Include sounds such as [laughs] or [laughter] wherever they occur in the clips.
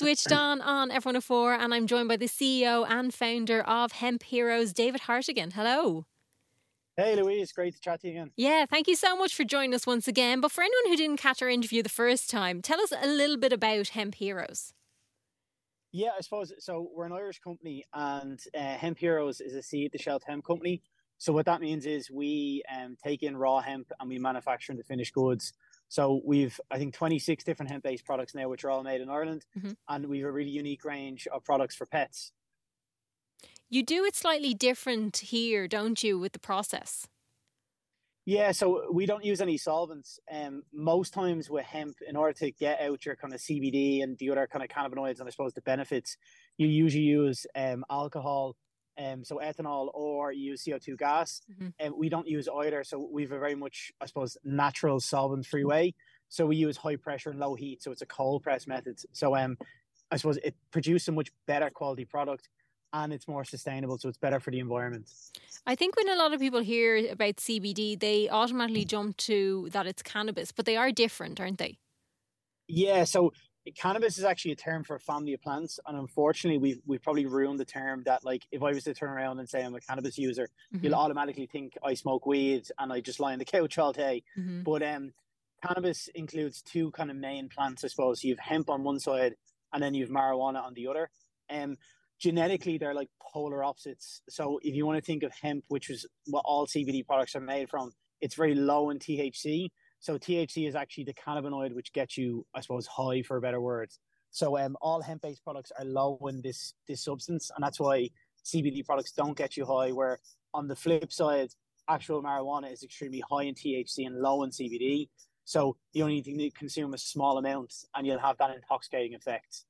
Switched On on F104, and I'm joined by the CEO and founder of Hemp Heros, David Hartigan. Hello. Hey Louise, great to chat to you again. Yeah, thank you so much for joining us once again. But for anyone who didn't catch our interview the first time, tell us a little bit about Hemp Heros. Yeah, I suppose so. We're an Irish company, and uh, Hemp Heros is a seed to shelf hemp company. So what that means is we um, take in raw hemp and we manufacture the finished goods. So we've, I think, 26 different hemp-based products now, which are all made in Ireland, mm-hmm. and we have a really unique range of products for pets. You do it slightly different here, don't you, with the process? Yeah, so we don't use any solvents. Um, most times with hemp, in order to get out your kind of CBD and the other kind of cannabinoids and I suppose the benefits, you usually use um, alcohol, um, so ethanol, or use CO two gas. And mm-hmm. um, we don't use either, so we've a very much, I suppose, natural solvent-free way. So we use high pressure and low heat, so it's a cold press method. So um, I suppose it produces a much better quality product and it's more sustainable, so it's better for the environment. I think when a lot of people hear about CBD, they automatically jump to that it's cannabis, but they are different, aren't they? Yeah, so cannabis is actually a term for a family of plants, and unfortunately, we've we've probably ruined the term that like if I was to turn around and say I'm a cannabis user, mm-hmm. you'll automatically think I smoke weed and I just lie on the couch all day. Mm-hmm. But um, cannabis includes two kind of main plants, I suppose. You have hemp on one side, and then you have marijuana on the other. Um, genetically they're like polar opposites. So if you want to think of hemp, which is what all CBD products are made from, it's very low in THC. So THC is actually the cannabinoid which gets you, I suppose, high for a better word. So um, all hemp-based products are low in this this substance, and that's why CBD products don't get you high. Where on the flip side, actual marijuana is extremely high in THC and low in CBD. So you only need to consume a small amount, and you'll have that intoxicating effect.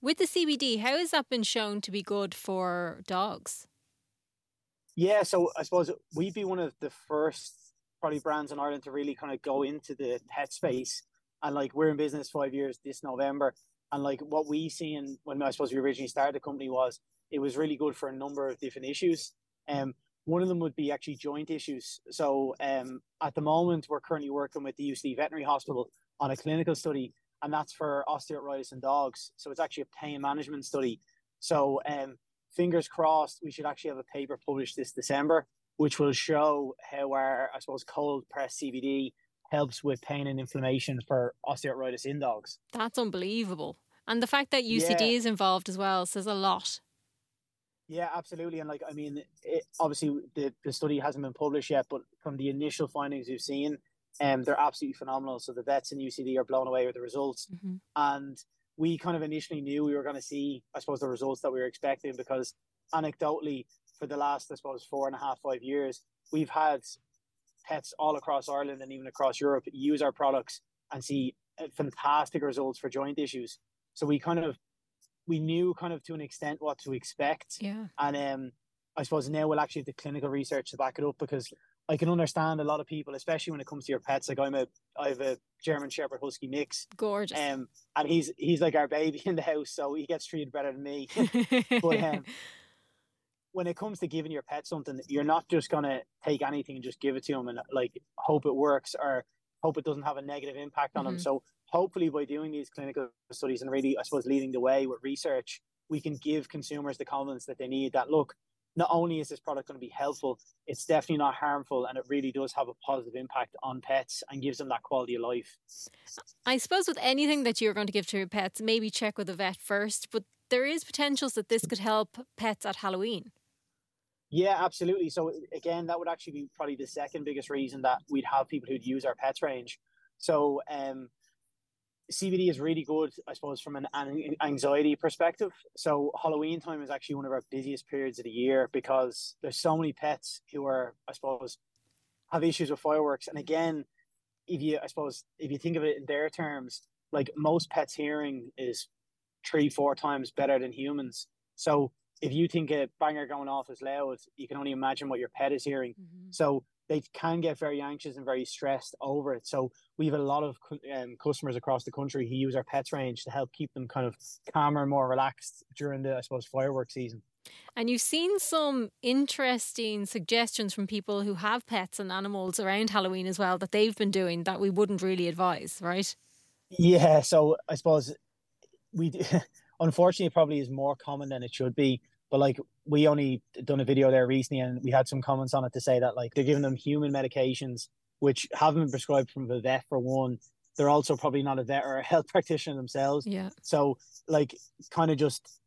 With the CBD, how has that been shown to be good for dogs? Yeah, so I suppose we'd be one of the first probably brands in Ireland to really kind of go into the pet space. And like we're in business five years this November. And like what we seen when I suppose we originally started the company was it was really good for a number of different issues. Um one of them would be actually joint issues. So um at the moment we're currently working with the UCD Veterinary Hospital on a clinical study and that's for osteoarthritis in dogs. So it's actually a pain management study. So um, fingers crossed, we should actually have a paper published this December, which will show how our, I suppose, cold press CBD helps with pain and inflammation for osteoarthritis in dogs. That's unbelievable. And the fact that UCD yeah. is involved as well says a lot. Yeah, absolutely. And like, I mean, it, obviously the, the study hasn't been published yet, but from the initial findings we've seen, um, they're absolutely phenomenal. So the vets in UCD are blown away with the results. Mm-hmm. And we kind of initially knew we were going to see, I suppose, the results that we were expecting because anecdotally, for the last, I suppose, four and a half, five years, we've had pets all across Ireland and even across Europe use our products and see uh, fantastic results for joint issues. So we kind of we knew kind of to an extent what to expect. Yeah. And um I suppose now we'll actually have the clinical research to back it up because I can understand a lot of people, especially when it comes to your pets. Like I'm a, I have a German Shepherd Husky mix. Gorgeous. Um, and he's he's like our baby [laughs] in the house, so he gets treated better than me. [laughs] but um, when it comes to giving your pet something, you're not just gonna take anything and just give it to them and like hope it works or hope it doesn't have a negative impact on mm-hmm. him. So hopefully, by doing these clinical studies and really, I suppose, leading the way with research, we can give consumers the confidence that they need. That look, not only is this product going to be helpful, it's definitely not harmful and it really does have a positive impact on pets and gives them that quality of life. I suppose with anything that you're going to give to your pets, maybe check with a vet first, but there is potentials that this could help pets at Halloween. Yeah, absolutely. So again, that would actually be probably the second biggest reason that we'd have people who'd use our pets range. So um, CBD is really good, I suppose, from an anxiety perspective. So Halloween time is actually one of our busiest periods of the year because there's so many pets who are, I suppose, have issues with fireworks. And again, if you, I suppose, if you think of it in their terms, like most pets' hearing is three, four times better than humans. So if you think a banger going off is loud, you can only imagine what your pet is hearing. Mm-hmm. So they can get very anxious and very stressed over it. So we have a lot of um, customers across the country who use our pets range to help keep them kind of calmer and more relaxed during the, I suppose, fireworks season. And you've seen some interesting suggestions from people who have pets and animals around Halloween as well that they've been doing that we wouldn't really advise, right? Yeah. So I suppose we [laughs] unfortunately it probably is more common than it should be. But like we only done a video there recently, and we had some comments on it to say that like they're giving them human medications which haven't been prescribed from a vet for one. They're also probably not a vet or a [laughs] health practitioner themselves. Yeah. So like kind of just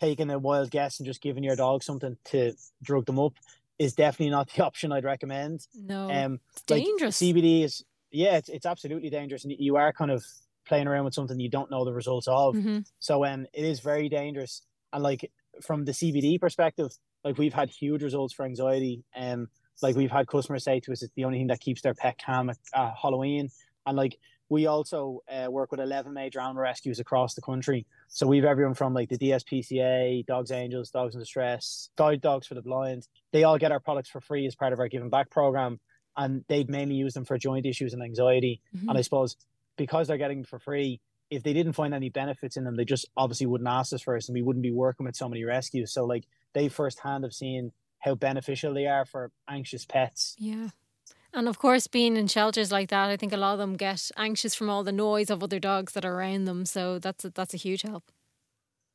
taking a wild guess and just giving your dog something to drug them up is definitely not the [laughs] option I'd recommend. No, Um, it's like, dangerous. CBD is yeah, it's it's absolutely dangerous, and you are kind of playing around with something you don't know the results of. hmm So um, it is very dangerous. And like from the CBD perspective, like we've had huge results for anxiety. Um, like we've had customers say to us, it's the only thing that keeps their pet calm at uh, Halloween. And like we also uh, work with 11 major animal rescues across the country. So we've everyone from like the DSPCA, Dogs Angels, Dogs in Distress, Guide Dogs for the Blind. They all get our products for free as part of our Giving Back program. And they've mainly used them for joint issues and anxiety. Mhm. And I suppose because they're getting for free, if they didn't find any benefits in them, they just obviously wouldn't ask us first, and we wouldn't be working with so many rescues. So like they firsthand have seen how beneficial they are for anxious pets. Yeah. And of course, being in shelters like that, I think a lot of them get anxious from all the noise of other dogs that are around them. So that's a, that's a huge help.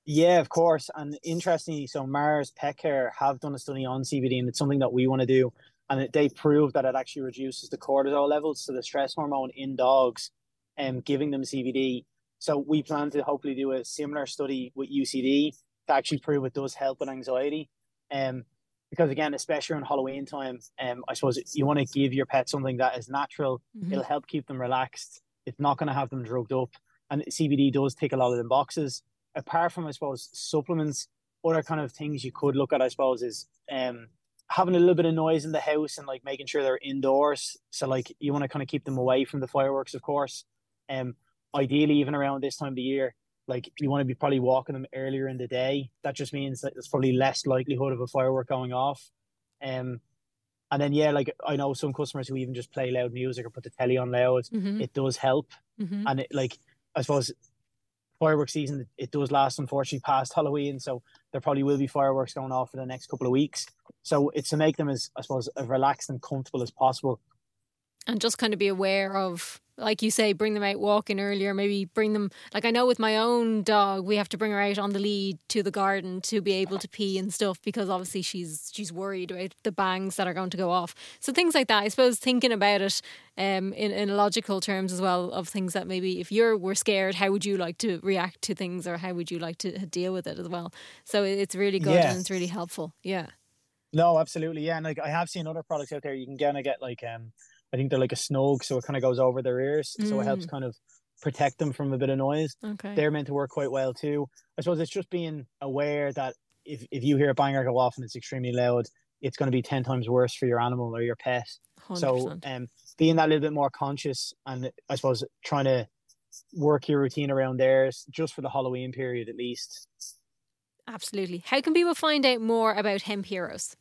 Yeah, of course. And interestingly, so Mars Pet Care have done a study on CBD, and it's something that we want to do. And it, they proved that it actually reduces the cortisol levels, so the stress hormone in dogs, and giving them CBD. So we plan to hopefully do a similar study with UCD to actually prove it does help with anxiety. Um, because again, especially around Halloween time, um, I suppose you want to give your pet something that is natural. Mhm. It'll help keep them relaxed. It's not going to have them drugged up, and CBD does tick a lot of them boxes. Apart from, I suppose, supplements, other kind of things you could look at, I suppose, is um having a little bit of noise in the house and like making sure they're indoors. So like you want to kind of keep them away from the fireworks, of course. Um, ideally, even around this time of the year, like you want to be probably walking them earlier in the day. That just means that there's probably less likelihood of a firework going off. Um, and then yeah, like I know some customers who even just play loud music or put the telly on loud. Mhm. It does help, Mhm. and it like I suppose fireworks season it does last unfortunately past Halloween, so there probably will be fireworks going off for the next couple of weeks. So it's to make them as I suppose as relaxed and comfortable as possible. And just kind of be aware of like you say bring them out walking earlier maybe bring them like i know with my own dog we have to bring her out on the lead to the garden to be able to pee and stuff because obviously she's she's worried about the bangs that are going to go off so things like that i suppose thinking about it um in, in logical terms as well of things that maybe if you're were scared how would you like to react to things or how would you like to deal with it as well so it's really good Yeah. and it's really helpful yeah No, absolutely, yeah. And like I have seen other products out there, you can kind of get like um, I think they're like a snug, so it kind of goes over their ears, so it helps kind of protect them from a bit of noise. okay They're meant to work quite well too. I suppose it's just being aware that if if you hear a banger go off and it's extremely loud, it's going to be ten times worse for your animal or your pet. 100%. So um, being that little bit more conscious and I suppose trying to work your routine around theirs just for the Halloween period at least. Absolutely. How can people find out more about Hemp Heros?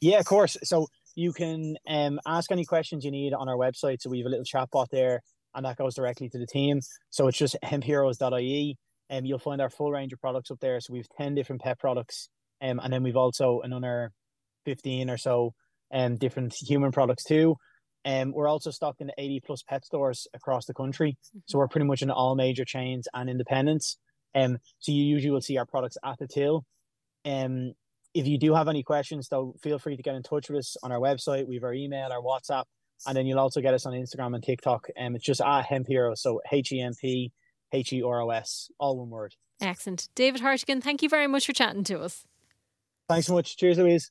Yeah, of course. So you can um, ask any questions you need on our website. So we have a little chat bot there, and that goes directly to the team. So it's just hempheros.ie, and you'll find our full range of products up there. So we have ten different pet products, um, and then we've also another fifteen or so um, different human products too. Um, we're also stocked in 80 plus pet stores across the country. So we're pretty much in all major chains and independents. Um, so you usually will see our products at the till. Um, if you do have any questions, though, feel free to get in touch with us on our website. We have our email, our WhatsApp, and then you'll also get us on Instagram and TikTok. Um, it's just at Hemp Hero, so H E M P H E R O S, all one word. Excellent. David Hartigan, thank you very much for chatting to us. Thanks so much. Cheers, Louise.